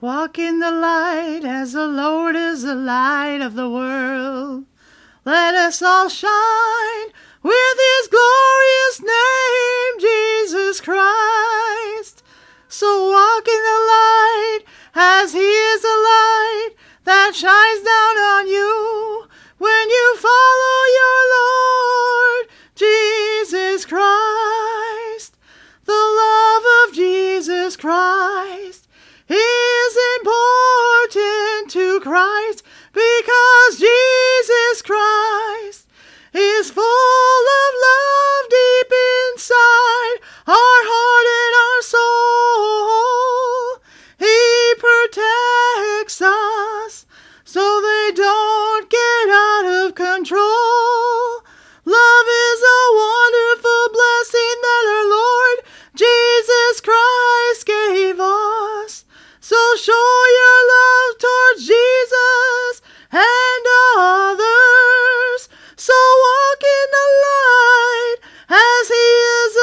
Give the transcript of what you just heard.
Walk in the light as the Lord is the light of the world. Let us all shine with his glorious name, Jesus Christ. So walk in the light as he is the light that shines down on Christ because Jesus Christ is